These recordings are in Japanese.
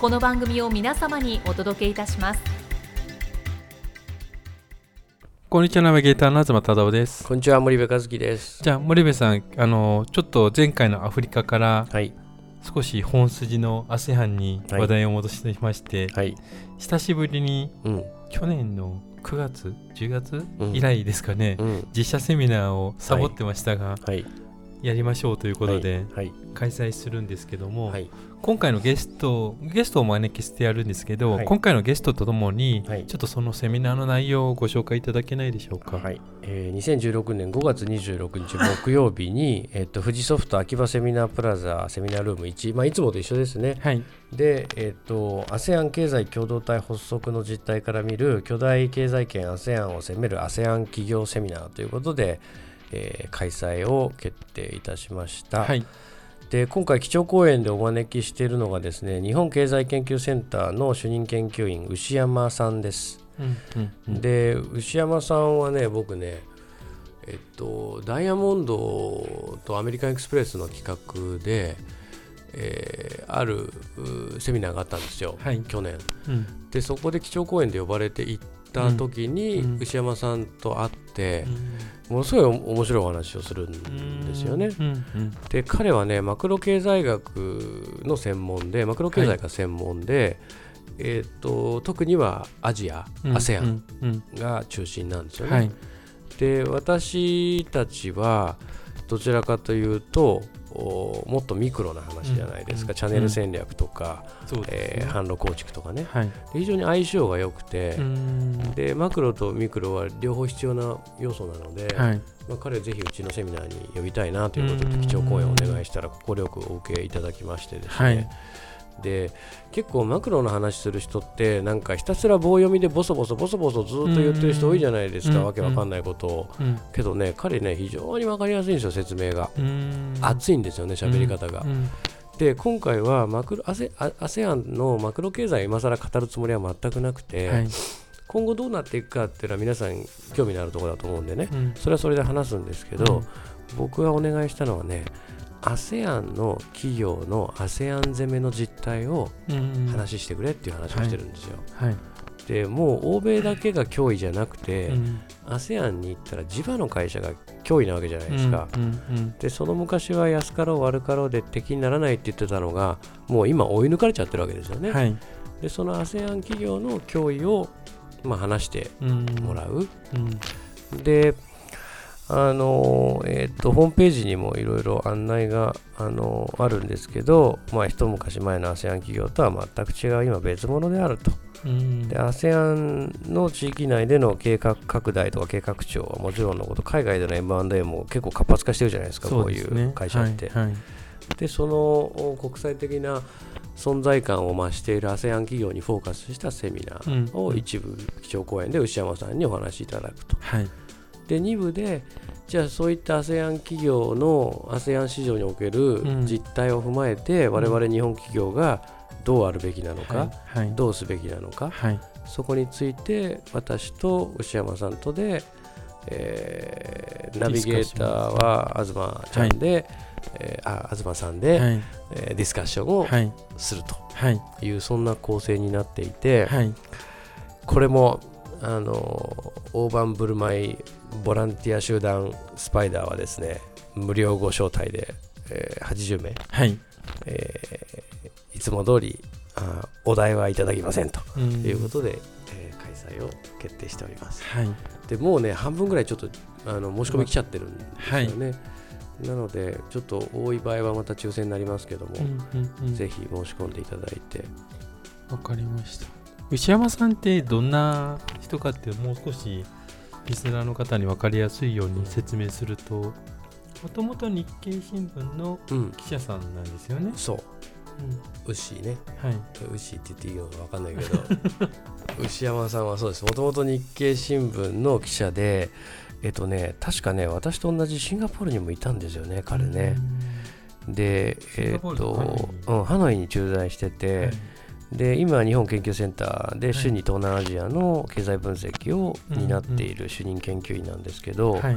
この番組を皆様にお届けいたします。こんにちは、ナビゲーターの東忠夫です。こんにちは森部和樹です。じゃあ、森部さん、あの、ちょっと前回のアフリカからはい。少し本筋の ASEAN にはい話題を戻しまして、はい。久しぶりにうん。去年の9月、10月、うん。以来ですかね、うん。実写セミナーをサボってましたが、はいやりましょうということではい開催するんですけども、はい今回のゲスト、ゲストをお招きしてやるんですけど、はい今回のゲストとともに、はいちょっとそのセミナーの内容をご紹介いただけないでしょうか？はい、えー、2016年5月26日木曜日に、えっと、富士ソフト秋葉セミナープラザセミナールーム1、まあ、いつもと一緒ですね。はい。で、えっと、ASEAN 経済共同体発足の実態から見る巨大経済圏 ASEAN を攻める ASEAN 企業セミナーということで、えー開催を決定いたしました。はい。で今回基調講演でお招きしているのがですね日本経済研究センターの主任研究員牛山さんです。うんうんうんで牛山さんはね僕ねえっとダイヤモンドとアメリカンエクスプレスの企画で、えーあるうセミナーがあったんですよ、はい去年うんでそこで基調講演で呼ばれて行った時に、牛山さんと会ってう、ん。ものすごい面白いお話をするんですよね。で彼はねマクロ経済学の専門でマクロ経済が専門で、えー、と特にはアジア、うん。ASEAN うん。が中心なんですよね。うんはい。で私たちはどちらかというとおもっとミクロな話じゃないですか、うん。チャンネル戦略とか、そうですね。えー販路構築とかね。はい。で非常に相性が良くて、うん。でマクロとミクロは両方必要な要素なので、はい。まあ、彼をぜひうちのセミナーに呼びたいなということうん。で基調講演をお願いしたら快くお受けいただきましてですね、はいで結構マクロの話する人ってなんかひたすら棒読みでボソボソボソボソずっと言ってる人多いじゃないですか、うん。わけわかんないことを。うん。けどね彼ね非常にわかりやすいんですよ説明が。うん。熱いんですよね喋り方が、うん。で今回はマクロアセア ASEAN のマクロ経済を今更語るつもりは全くなくて、はい。今後どうなっていくかっていうのは皆さん興味のあるところだと思うんでね、うん。それはそれで話すんですけど、うん。僕がお願いしたのはね ASEAN の企業の ASEAN 攻めの実態をうん話してくれっていう話をしてるんですよ、はい。でもう欧米だけが脅威じゃなくて、うん。ASEAN に行ったら地場の会社が脅威なわけじゃないですか、うんうんでその昔は安かろう悪かろうで敵にならないって言ってたのがもう今追い抜かれちゃってるわけですよね、うんはい。でその ASEAN 企業の脅威を、まあ、話してう。んもらう、うん。で、あのえーとホームページにもいろいろ案内が、あのあるんですけど、まあ、一昔前の ASEAN 企業とは全く違う今別物であると。ASEAN の地域内での計画拡大とか計画庁はもちろんのこと海外での M&A も結構活発化してるじゃないですかこういそう会社って。はいはいでそのお国際的な存在感を増している ASEAN 企業にフォーカスしたセミナーをうん一部基調講演で牛山さんにお話しいただくと。はいで2部でじゃあそういった ASEAN 企業の ASEAN 市場におけるうん。実態を踏まえて、我々日本企業がどうあるべきなのか、はいはい。どうすべきなのかはい。そこについて私と牛山さんとで、えーナビゲーターは東ちゃんで、えーあ東さんで、はい。えーディスカッションをはい。するとはい。いうそんな構成になっていて、はい。これもあの大盤振る舞いボランティア集団スパイダーはですね無料ご招待で、えー80名、はい。えーいつも通りあお題はいただきませんと。うん。いうことで、えー開催を決定しております。はい。でもうね半分ぐらいちょっとあの申し込み来ちゃってるんですよね、なのでちょっと多い場合はまた抽選になりますけども、うんうんうん。ぜひ申し込んでいただいて。わかりました牛山さんってどんな人かってもう少しリスナーの方に分かりやすいように説明するともともと日経新聞のうん。記者さんなんですよね、そう。うん。牛ね。はい。牛って言っていいのか分かんないけど。牛山さんはそうです。もともと日経新聞の記者でえっとね確かね私と同じシンガポールにもいたんですよね彼ね、でえっと、うん、ハノイに駐在してて、はいで今日本研究センターではい。主に東南アジアの経済分析を担っている主任研究員なんですけど、はい。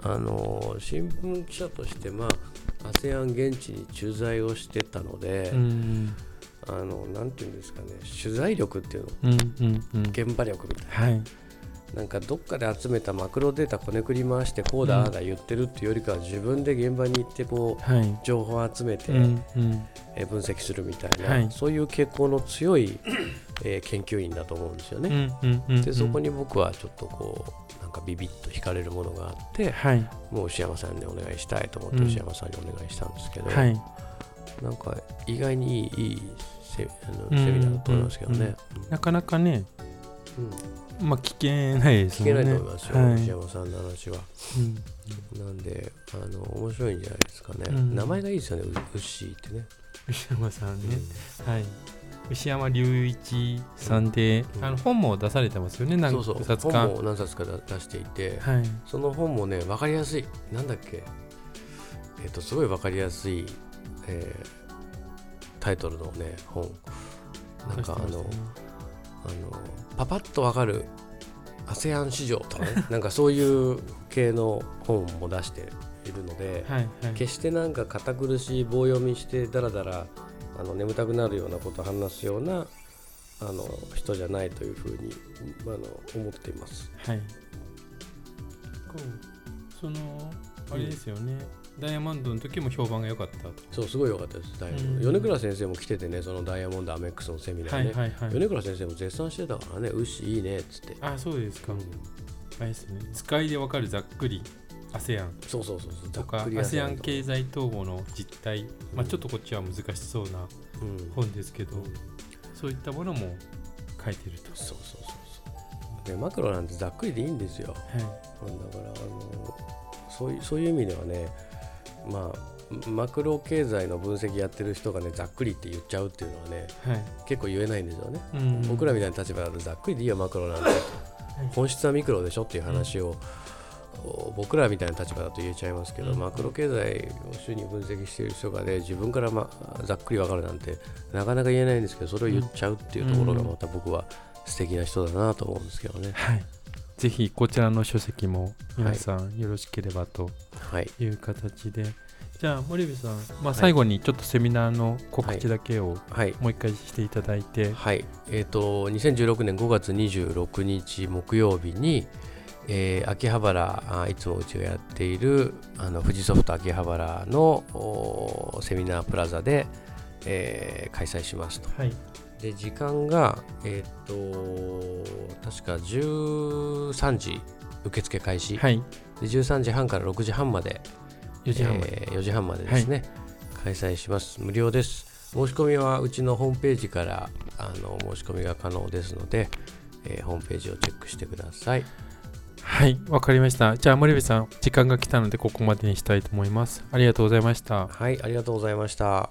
あの新聞記者としてまあ ASEAN 現地に駐在をしてたので、うんあのなんていうんですかね取材力っていうの現場力みたいな。はいなんかどっかで集めたマクロデータこねくり回してこうだうんああだ言ってるっていうよりかは自分で現場に行ってこうはい。情報を集めて、分析するみたいな、はい。そういう傾向の強い、えー研究員だと思うんですよね。でそこに僕はちょっとこうなんかビビッと惹かれるものがあってはい。もう牛山さんにお願いしたいと思ってうん。牛山さんにお願いしたんですけど、はい。なんか意外にいいいいセミナーだと思いますけどね。なかなかねうん。まあ聞けないですね。聞けないと思いますよ、はい。牛山さんの話は。うん。なんであの面白いんじゃないですかね。うん。名前がいいですよね、ウッシーってね。牛山さんね、はい。牛山隆一さんで、うん。あの本も出されてますよね。何そうそう。冊か本も何冊か出していて、はい。その本もね分かりやすい。なんだっけ。えっ、とすごい分かりやすい、えータイトルのね本。なんかあのあのパパッと分かる ASEAN 市場とかね。なんかそういう系の本も出しているので、はいはい。決してなんか堅苦しい棒読みしてだらだらあの眠たくなるようなことを話すようなあの人じゃないというふうにあの思っています。はい。そのあれですよね、ダイヤモンドの時も評判が良かったとそうすごい良かったです。ダイヤモンうんド米倉先生も来ててね、そのダイヤモンドアメックスのセミナーね。はいはいはい米倉先生も絶賛してたからね、牛いいねっつって。あそうですか、うんあれですね使いでわかるざっくり ASEAN そうそうそうそう。とか ASEAN と経済統合の実態、まあ、うんちょっとこっちは難しそうなうん本ですけど、うんそういったものも書いてると。そうそうそうそう。でマクロなんてざっくりでいいんですよ。はいだからあのそういうそういう意味ではね、まあマクロ経済の分析やってる人がねざっくりって言っちゃうっていうのはねはい。結構言えないんですよね。うん。僕らみたいな立場だとざっくりでいいよマクロなんて。本質はミクロでしょっていう話を、こう僕らみたいな立場だと言えちゃいますけど、うん。マクロ経済を主に分析している人がね自分から、ま、ざっくり分かるなんてなかなか言えないんですけどそれを言っちゃうっていうところがまた僕は素敵な人だなと思うんですけどね。はい。ぜひこちらの書籍も皆さんよろしければとはい、いう形で、じゃあ森部さん、まあ、最後にちょっとセミナーの告知だけをはい。もう一回していただいて、はい、えっ、と2016年5月26日木曜日に、えー秋葉原あいつもうちがやっているあの富士ソフト秋葉原のおセミナープラザで、えー開催しますと。はいで時間がえっ、と確か13時受付開始、はい。で13時半から6時半まで4時半まで、えー4時半までですね、開催します。無料です。申し込みはうちのホームページからあの申し込みが可能ですので、えーホームページをチェックしてください。はい。わかりました。じゃあ森部さん時間が来たのでここまでにしたいと思います。ありがとうございました。はい。ありがとうございました